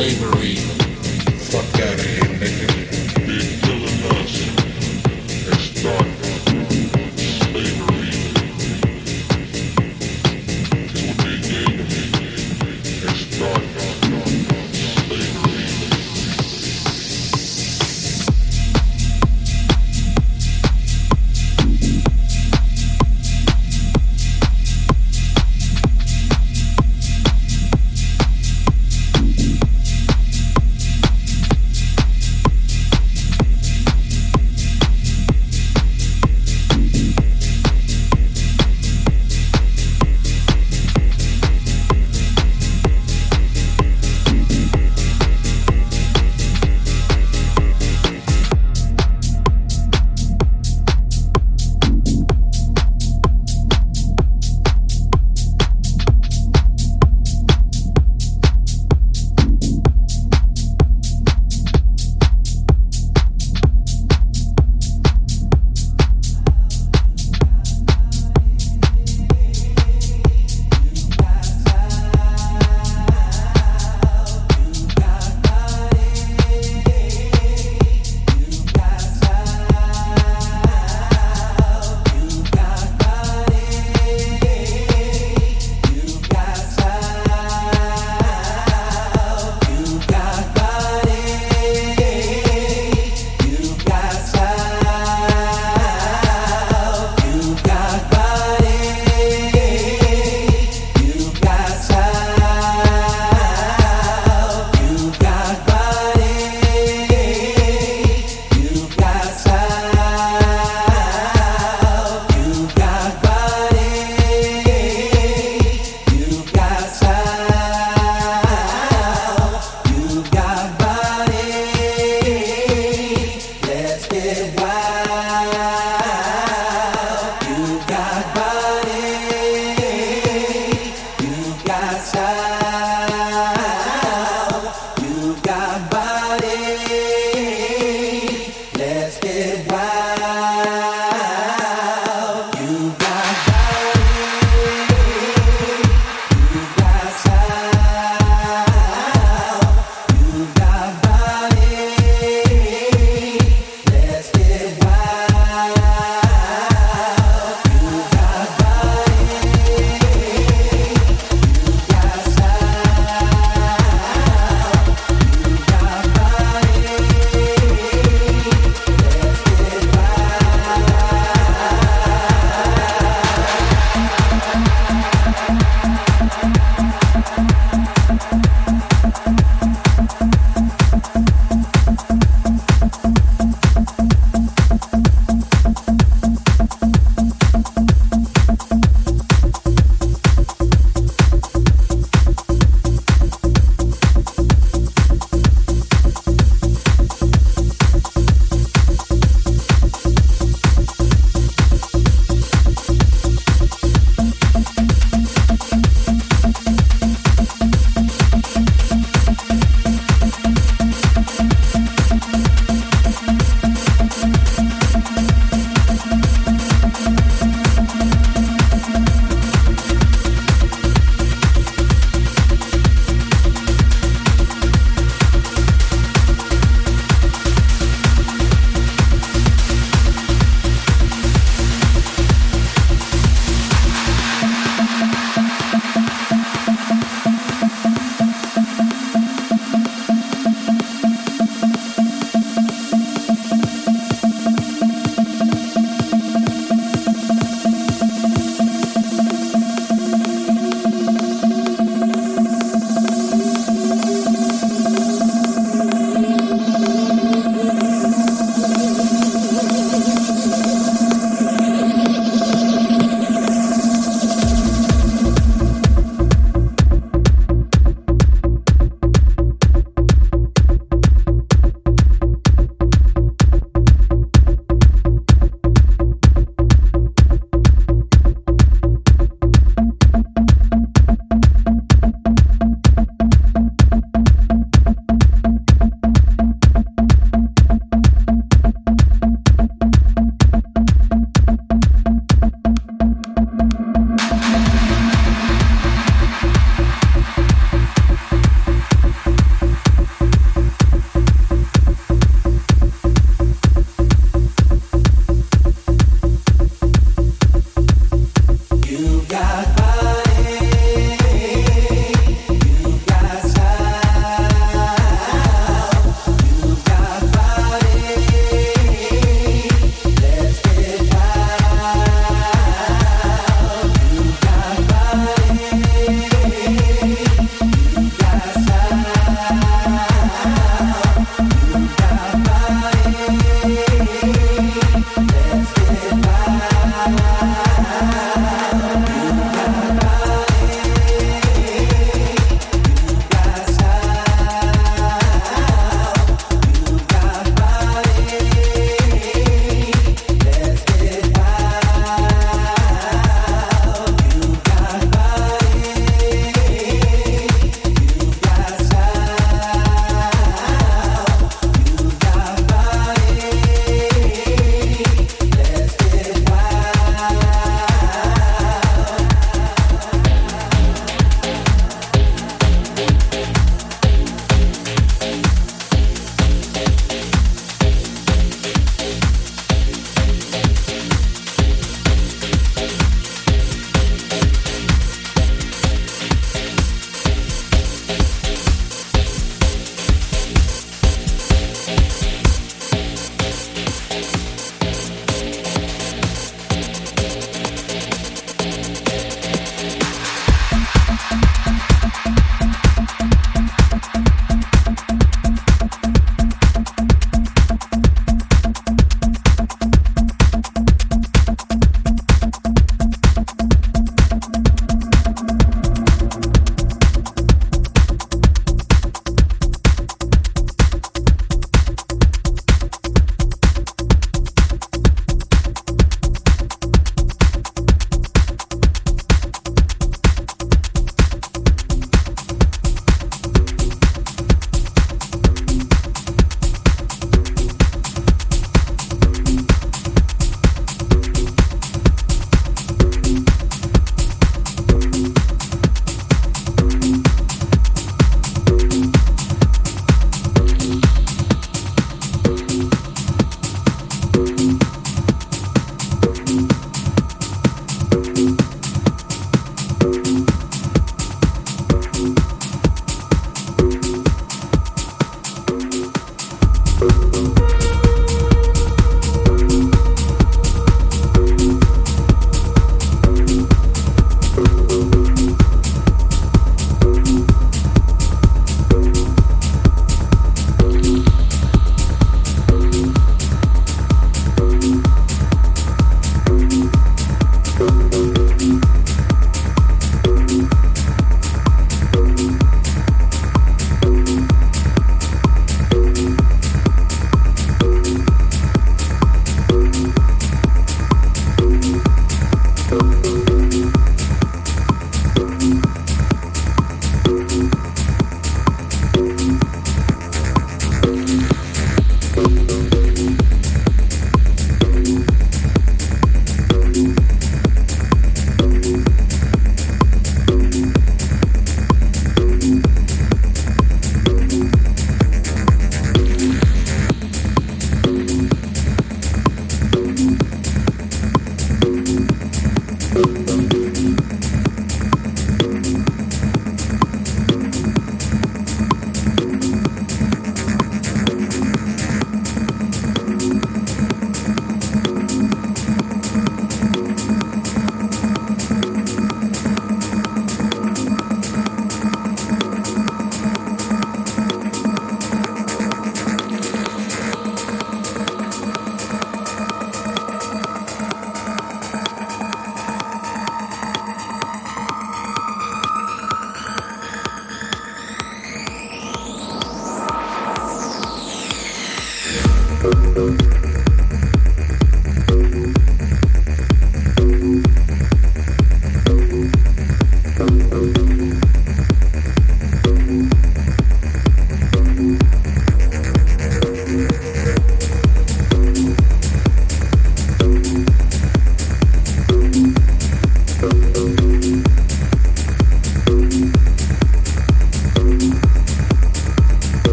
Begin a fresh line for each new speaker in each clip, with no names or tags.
slavery. Fuck out of here, nigga.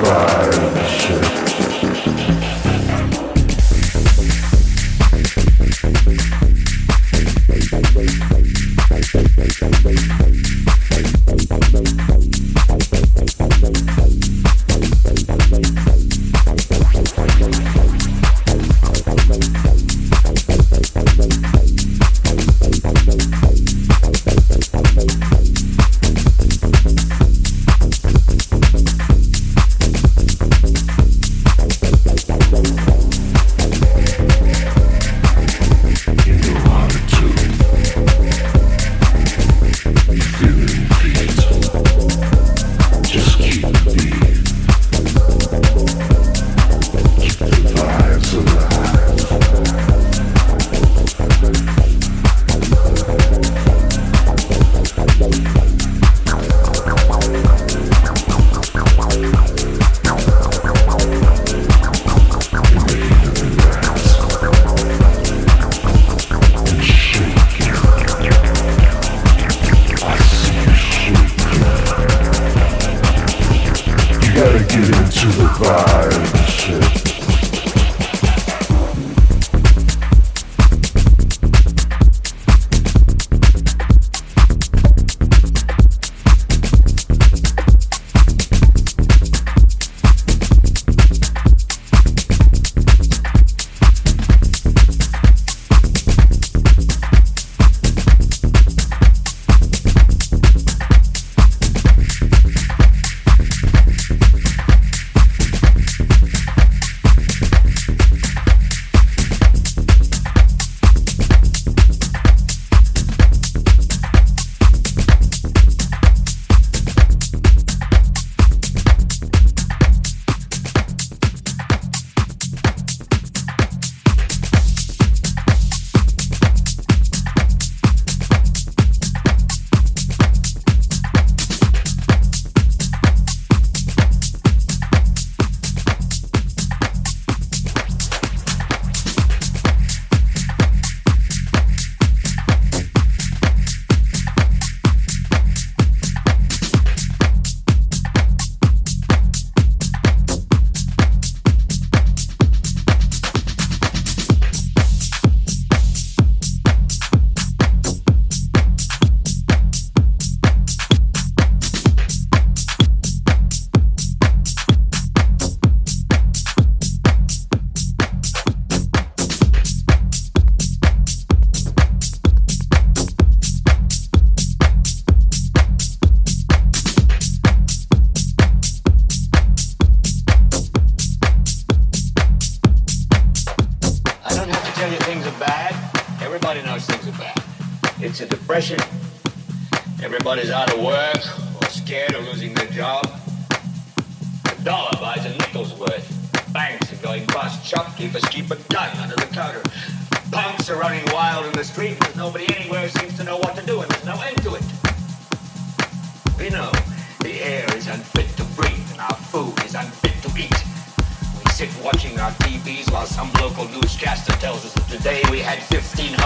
Bye.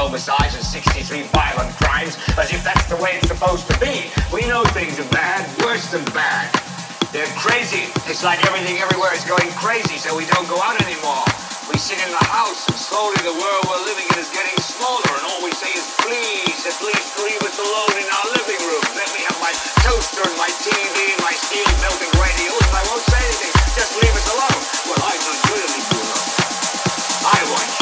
homicides and 63 violent crimes as if that's the way it's supposed to be. We know things are bad, worse than bad. They're crazy. It's like everything everywhere is going crazy, so we don't go out anymore. We sit in the house, and slowly the world we're living in is getting smaller, and all we say is, please, at least leave us alone in our living room. Let me have my toaster and my TV and my steel-belted radials, and I won't say anything. Just leave us alone. Well, I don't really do that. I want you.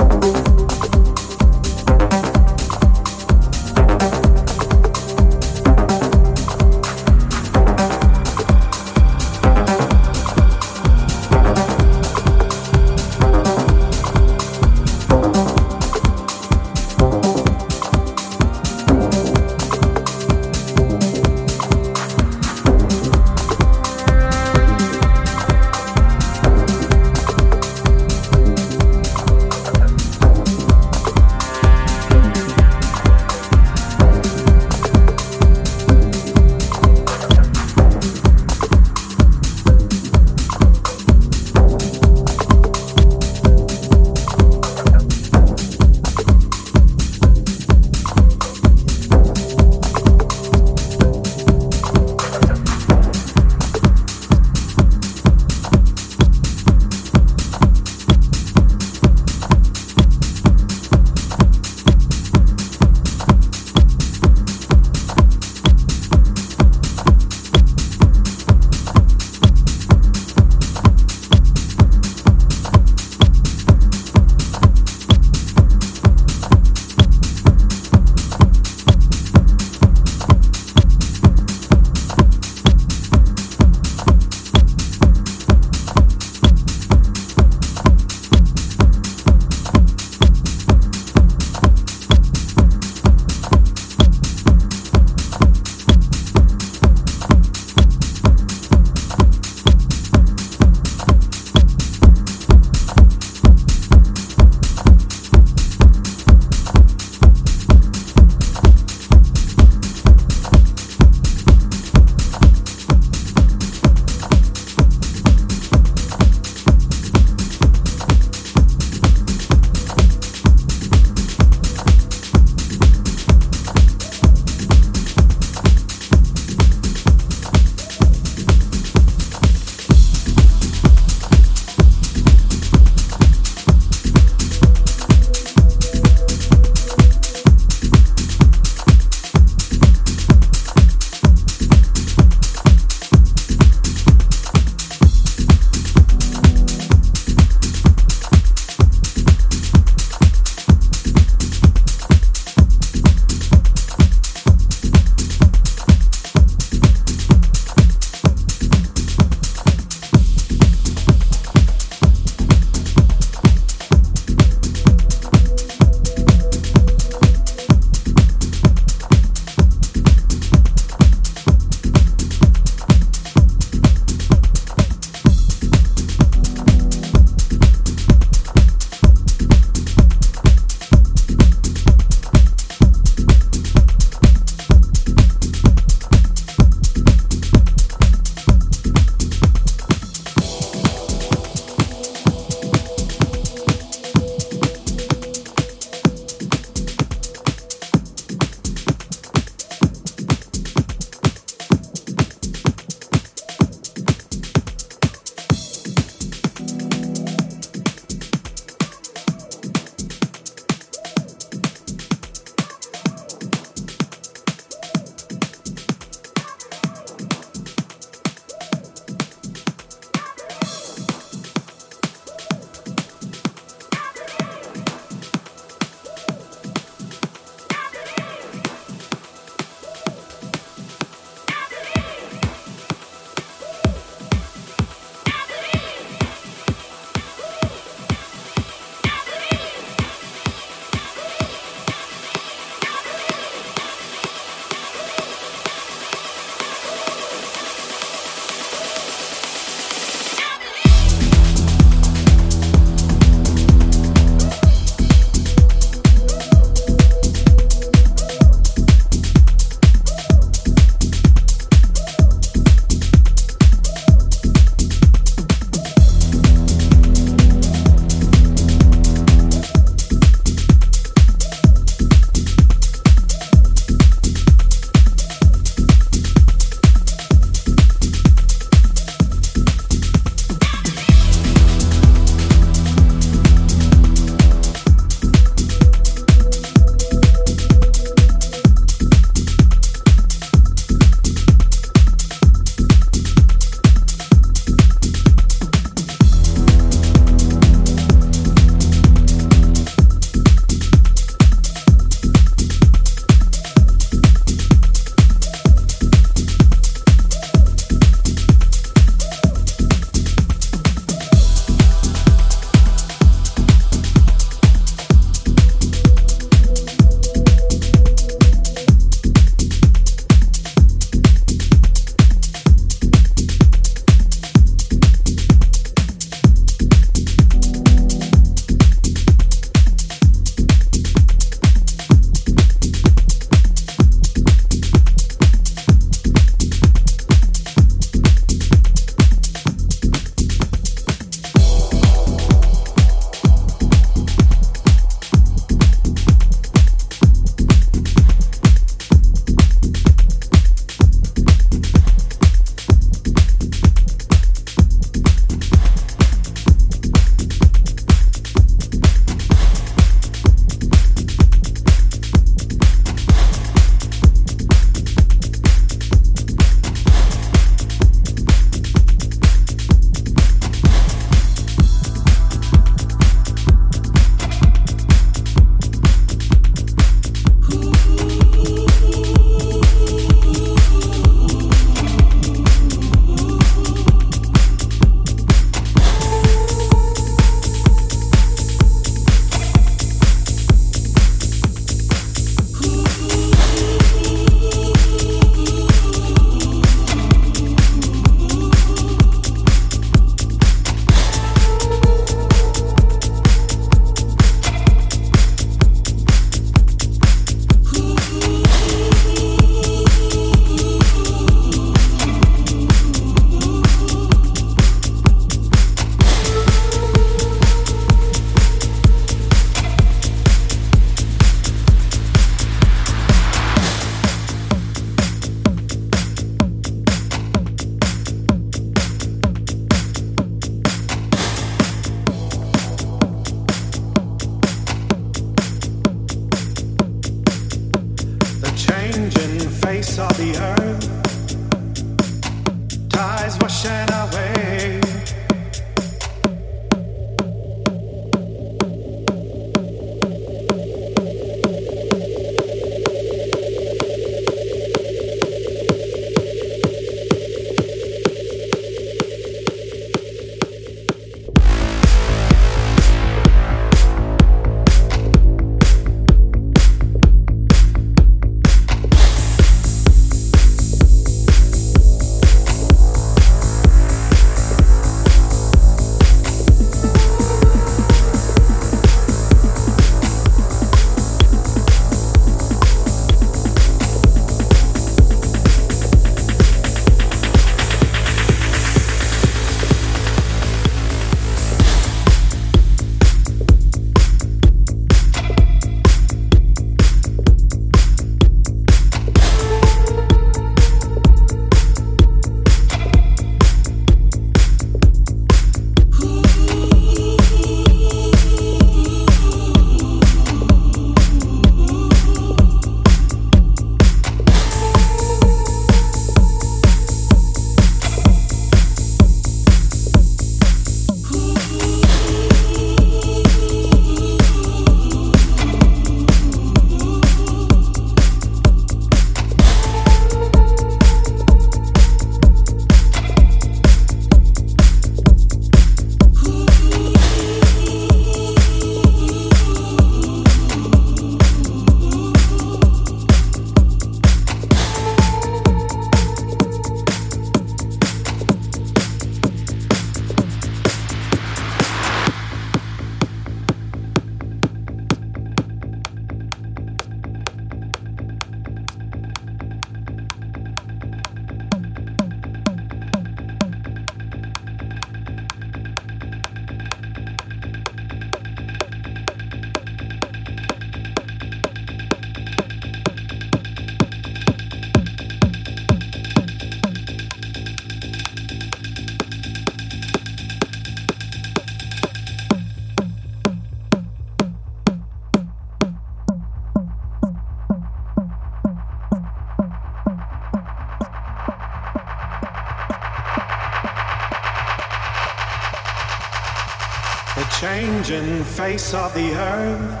Face of the earth,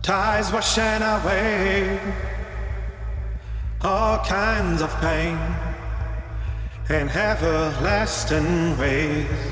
tides washing away all kinds of pain in everlasting ways.